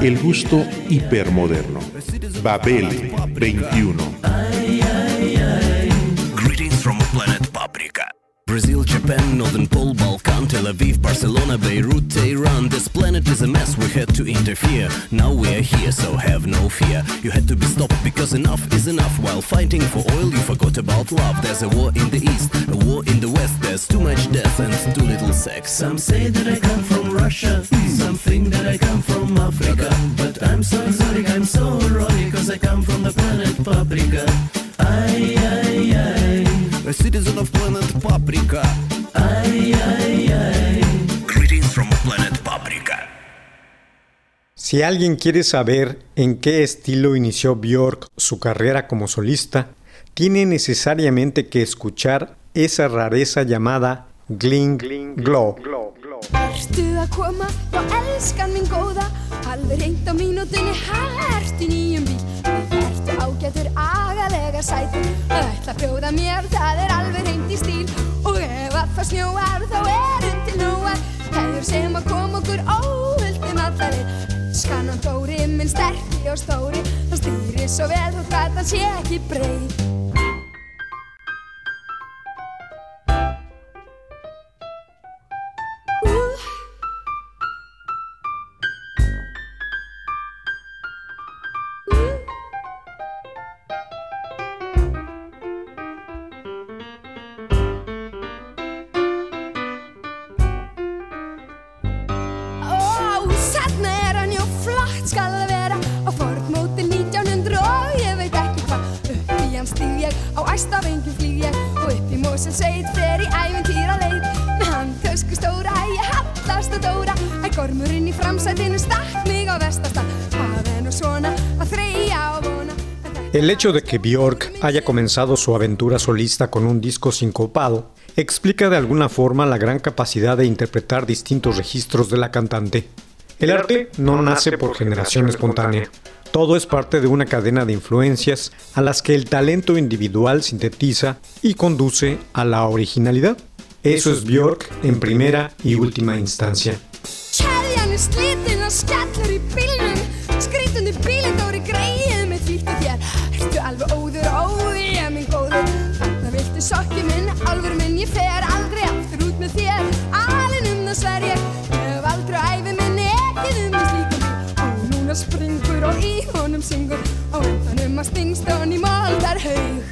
El gusto hipermoderno. Babel 21. Japan, Northern Pole, Balkan, Tel Aviv, Barcelona, Beirut, Tehran. This planet is a mess, we had to interfere. Now we are here, so have no fear. You had to be stopped because enough is enough. While fighting for oil, you forgot about love. There's a war in the east, a war in the west. There's too much death and too little sex. Some say that I come from Russia, some think that I come from Africa. But I'm so sorry, I'm so roy, cause I come from the planet Paprika. Ay, ay, ay, A citizen of planet Paprika. Si alguien quiere saber en qué estilo inició Björk su carrera como solista, tiene necesariamente que escuchar esa rareza llamada Gling Glow. Ertu að koma? Já, elskan mín góða Alveg reynd á mínútinni Hert í nýjum bíl Ertu ágætur agalega sætur Ætla að bjóða mér, það er alveg reynd í stíl Og ef að það snjúar þá er undir núar hefur sem að kom okkur óvöldum að það er skanandóri minn sterti og stóri. Það stýri svo vel og hvað það sé ekki breyt El hecho de que Björk haya comenzado su aventura solista con un disco sincopado explica de alguna forma la gran capacidad de interpretar distintos registros de la cantante. El arte no nace por generación espontánea. Todo es parte de una cadena de influencias a las que el talento individual sintetiza y conduce a la originalidad. Eso es Björk en primera y última instancia. Moldarhaug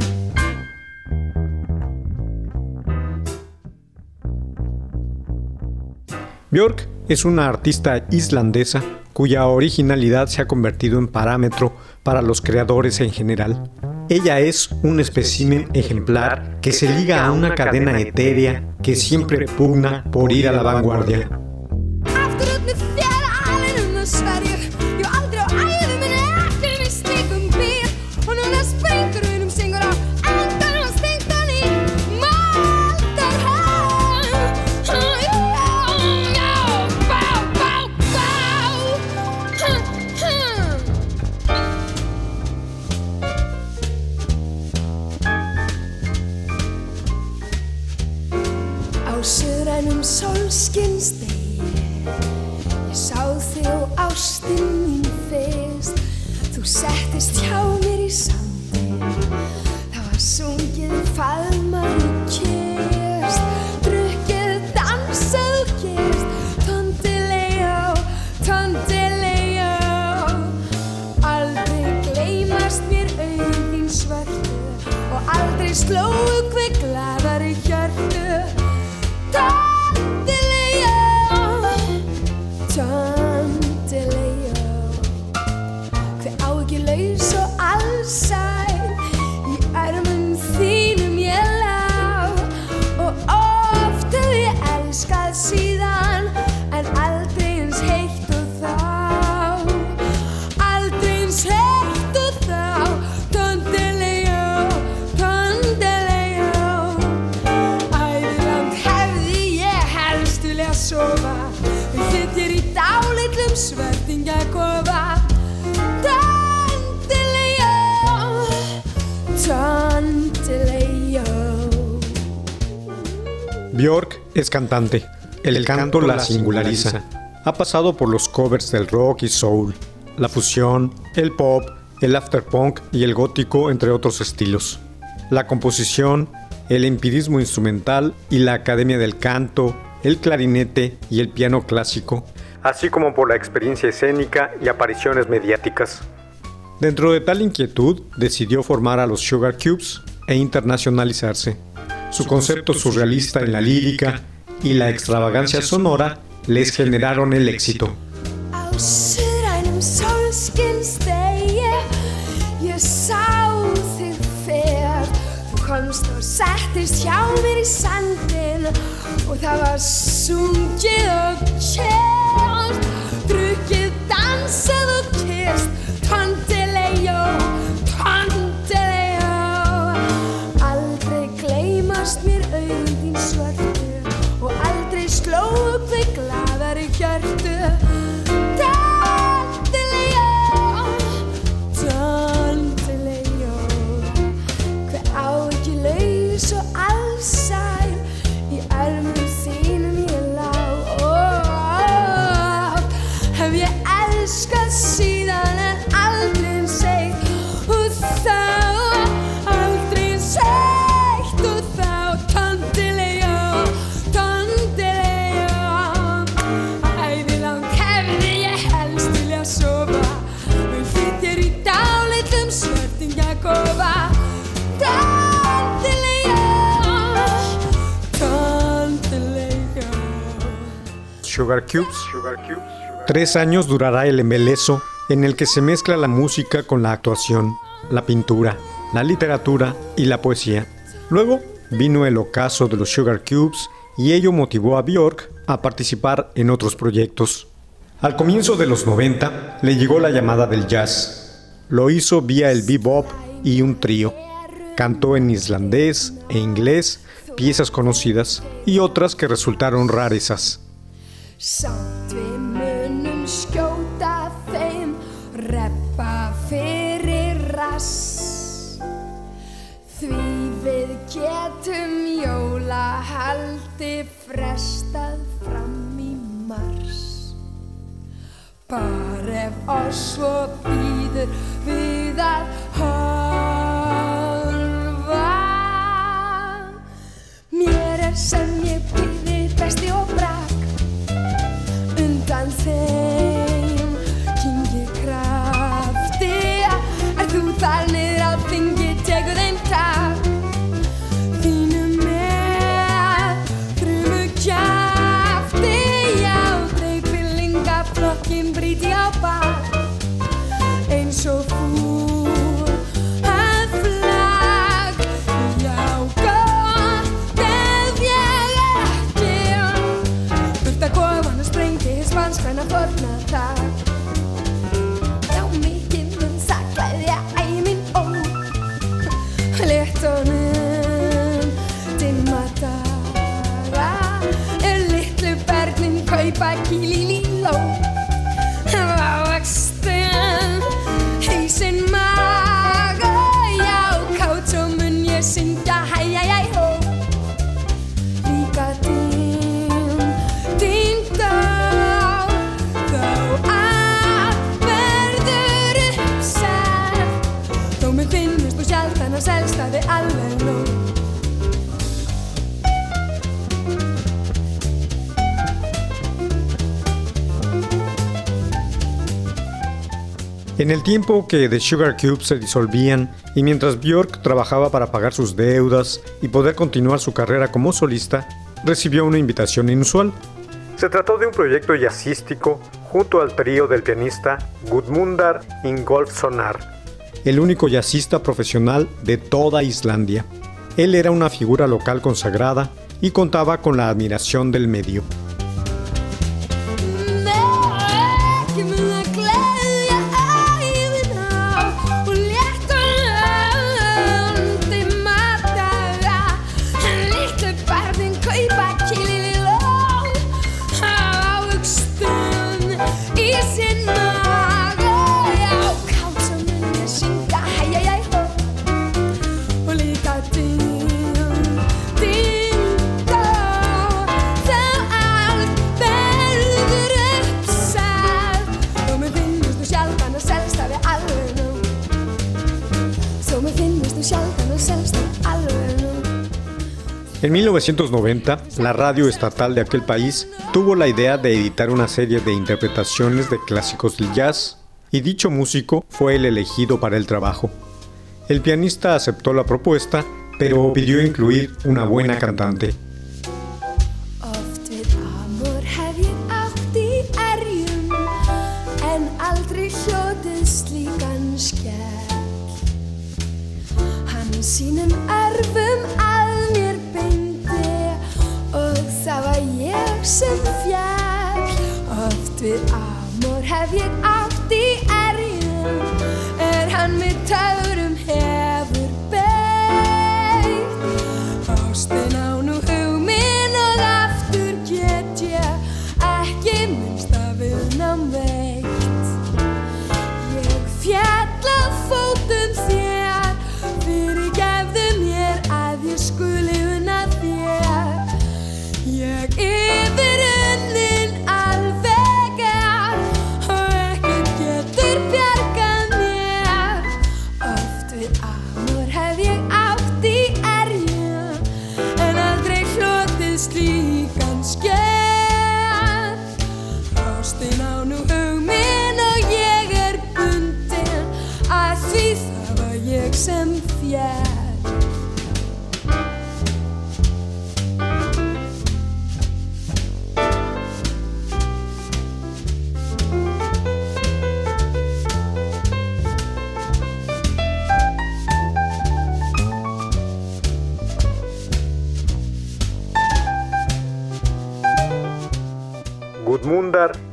Björk es una artista islandesa cuya originalidad se ha convertido en parámetro para los creadores en general. Ella es un espécimen ejemplar que se liga a una cadena etérea que siempre pugna por ir a la vanguardia. Es cantante. El, canto, la singulariza. Ha pasado por los covers del rock y soul, la fusión, el pop, el afterpunk y el gótico, entre otros estilos. La composición, el empirismo instrumental y la academia del canto, el clarinete y el piano clásico, así como por la experiencia escénica y apariciones mediáticas. Dentro de tal inquietud, decidió formar a los Sugar Cubes e internacionalizarse. Su concepto surrealista en la lírica y la extravagancia sonora les generaron el éxito. Cubes. Tres años durará el embeleso en el que se mezcla la música con la actuación, la pintura, la literatura y la poesía. Luego vino el ocaso de los Sugar Cubes y ello motivó a Björk a participar en otros proyectos. Al comienzo de los 90 le llegó la llamada del jazz. Lo hizo vía el bebop y un trío. Cantó en islandés e inglés piezas conocidas y otras que resultaron rarezas. Samt við munum skjóta þeim Reppa fyrir rass. Því við getum jólahaldi frestað fram í mars. Bara ef oss svo býður við að horfa Mér er sem ég býði besti og brak say Patty Lily. En el tiempo que The Sugar Cubes se disolvían y mientras Björk trabajaba para pagar sus deudas y poder continuar su carrera como solista, recibió una invitación inusual. Se trató de un proyecto jazzístico junto al trío del pianista Gudmundar Ingolfssonar, el único jazzista profesional de toda Islandia. Él era una figura local consagrada y contaba con la admiración del medio. En 1990, la radio estatal de aquel país tuvo la idea de editar una serie de interpretaciones de clásicos del jazz, y dicho músico fue el elegido para el trabajo. El pianista aceptó la propuesta, pero pidió incluir una buena cantante. Oft við amor hef ég átt í erjum. Er hann með törum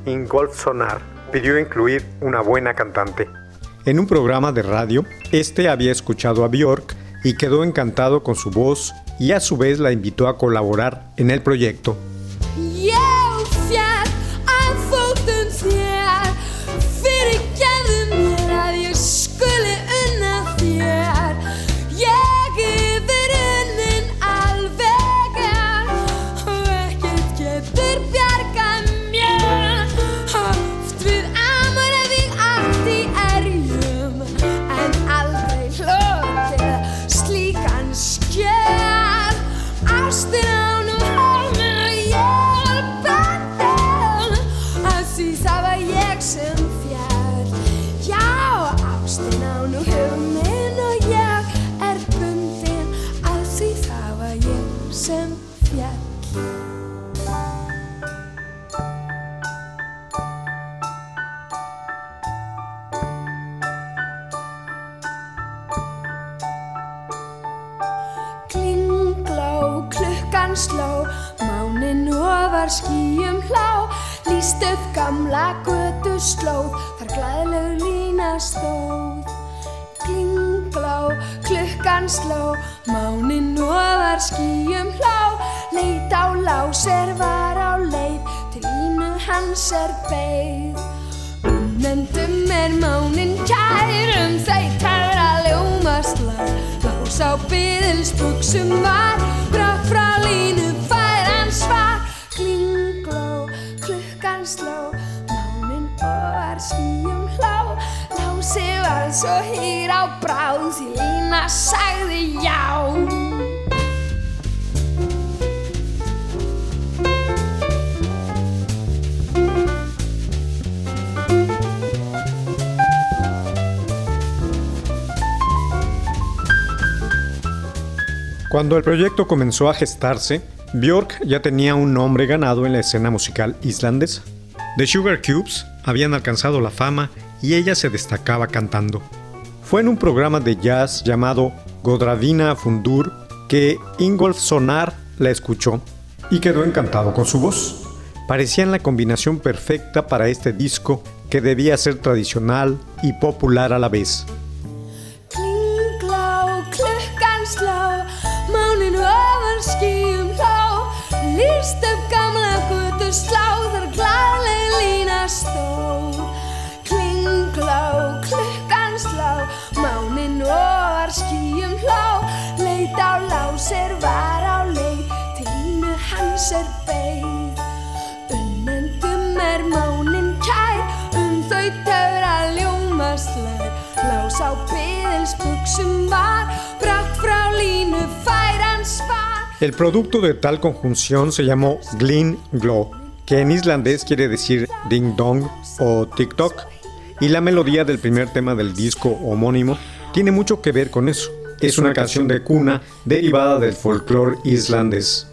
Gudmundar Ingolfssonar pidió incluir una buena cantante. En un programa de radio, este había escuchado a Björk y quedó encantado con su voz y a su vez la invitó a colaborar en el proyecto. Byðilsbuxum var Brátt frá línu fær hann svar. Klingló, klukkan sló Mánin ofar skýjum hlá Lási var svo hýr á bráð Því lína sagði já Cuando el proyecto comenzó a gestarse, Björk ya tenía un nombre ganado en la escena musical islandesa. The Sugar Cubes habían alcanzado la fama y ella se destacaba cantando. Fue en un programa de jazz llamado Godravina Fundur que Ingolf Sonar la escuchó y quedó encantado con su voz. Parecían la combinación perfecta para este disco que debía ser tradicional y popular a la vez. El producto de tal conjunción se llamó Glyn Glow, que en islandés quiere decir ding dong o TikTok, y la melodía del primer tema del disco homónimo tiene mucho que ver con eso. Es una canción de cuna derivada del folclore islandés.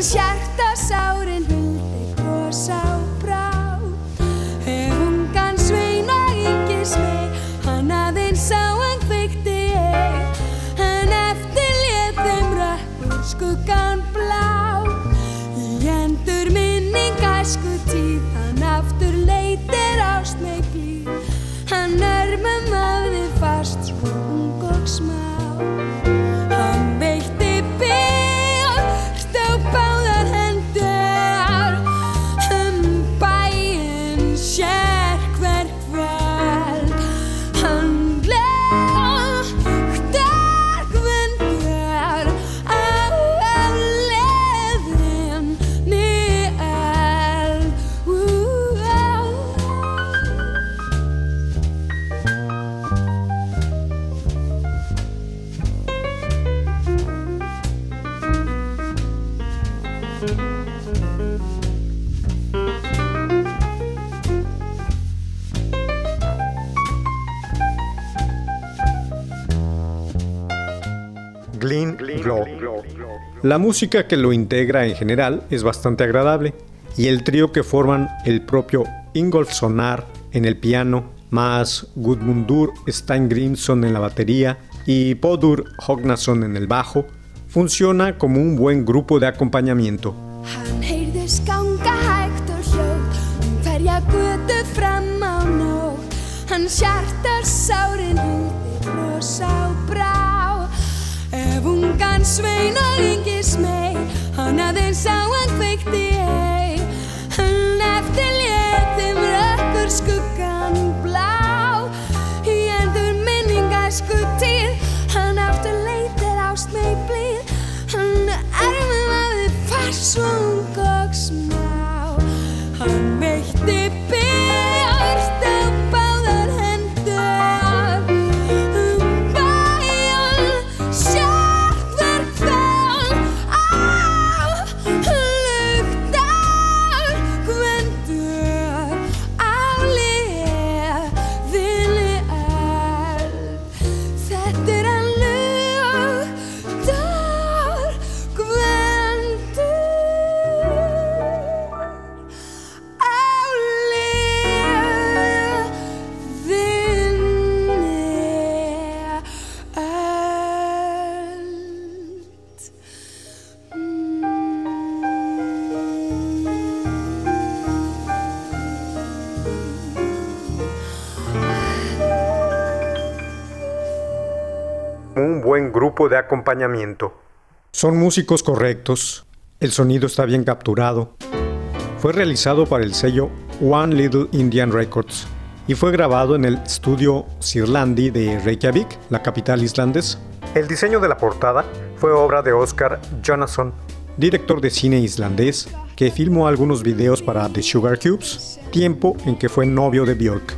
下 La música que lo integra en general es bastante agradable y el trío que forman el propio Ingolf Sonar en el piano, más Gudmundur Steingrimson en la batería y Podur Hognason en el bajo, funciona como un buen grupo de acompañamiento. ef ungan sveina yngis mei hann aðeins á hann feikti hei hann eftir létum rökkur skugga. De acompañamiento. Son músicos correctos, el sonido está bien capturado. Fue realizado para el sello One Little Indian Records y fue grabado en el estudio Sirlandi de Reykjavik, la capital islandesa. El diseño de la portada fue obra de Oscar Jonasson, director de cine islandés, que filmó algunos videos para The Sugar Cubes, tiempo en que fue novio de Björk.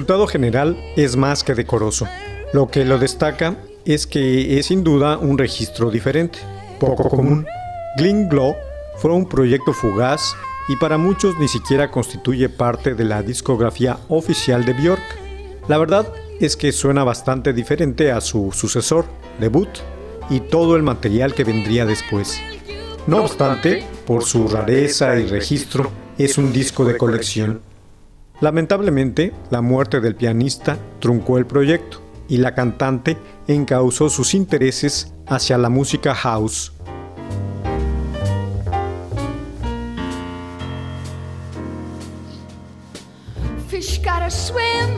Resultado general es más que decoroso. Lo que lo destaca es que es sin duda un registro diferente, poco común. Gling Glow fue un proyecto fugaz y para muchos ni siquiera constituye parte de la discografía oficial de Björk. La verdad es que suena bastante diferente a su sucesor, debut, y todo el material que vendría después. No obstante, por su rareza y registro, es un disco de colección. Lamentablemente, la muerte del pianista truncó el proyecto y la cantante encauzó sus intereses hacia la música house. Fish gotta swim,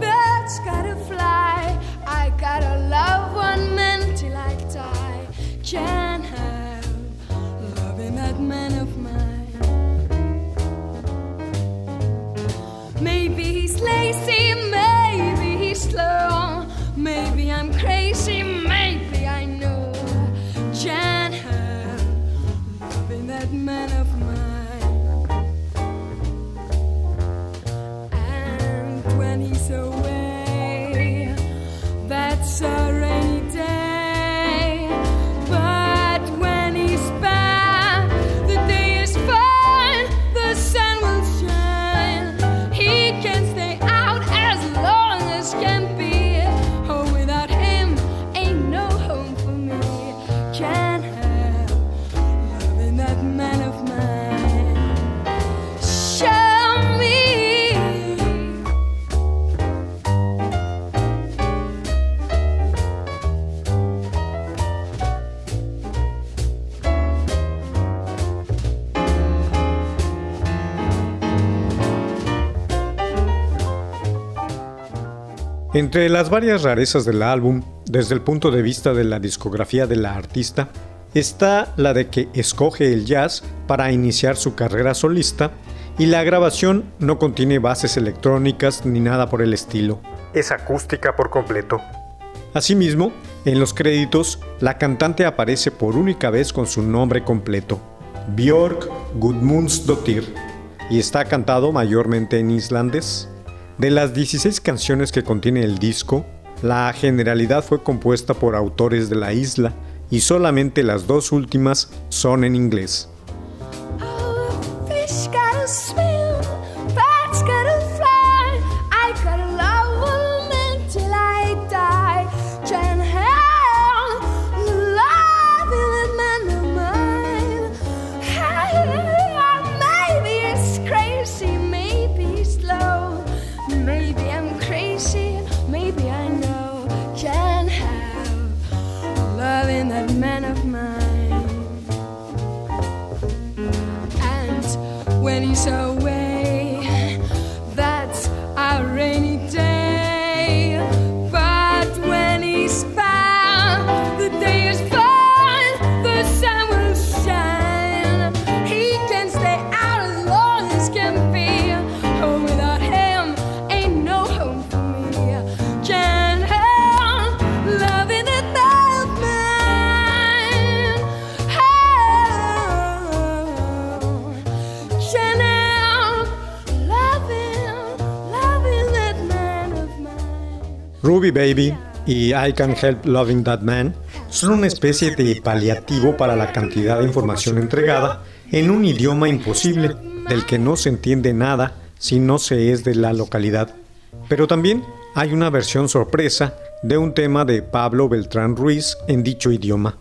birds gotta fly. I gotta love one man till I die. Maybe he's lazy, Entre las varias rarezas del álbum, desde el punto de vista de la discografía de la artista, está la de que escoge el jazz para iniciar su carrera solista y la grabación no contiene bases electrónicas ni nada por el estilo. Es acústica por completo. Asimismo, en los créditos, la cantante aparece por única vez con su nombre completo, Björk Gudmundsdottir, y está cantado mayormente en islandés. De las 16 canciones que contiene el disco, la generalidad fue compuesta por autores de la isla y solamente las dos últimas son en inglés. Oh, Baby y I Can Help Loving That Man son una especie de paliativo para la cantidad de información entregada en un idioma imposible del que no se entiende nada si no se es de la localidad. Pero también hay una versión sorpresa de un tema de Pablo Beltrán Ruiz en dicho idioma.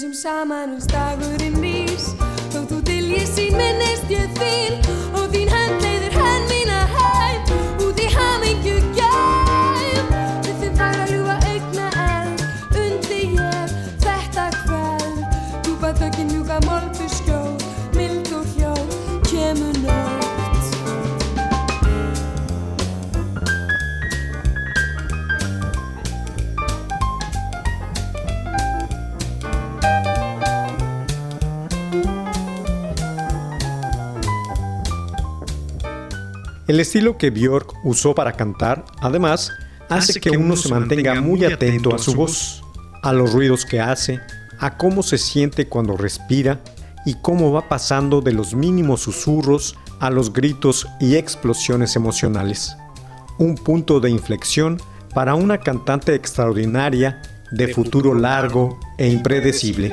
Dönsum saman uns dagurinn rís, þó þú til ég sín minnist ég þín El estilo que Björk usó para cantar, además, hace que uno se mantenga muy atento a su voz, a los ruidos que hace, a cómo se siente cuando respira y cómo va pasando de los mínimos susurros a los gritos y explosiones emocionales. Un punto de inflexión para una cantante extraordinaria de futuro largo e impredecible.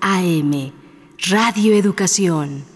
AM, Radio Educación.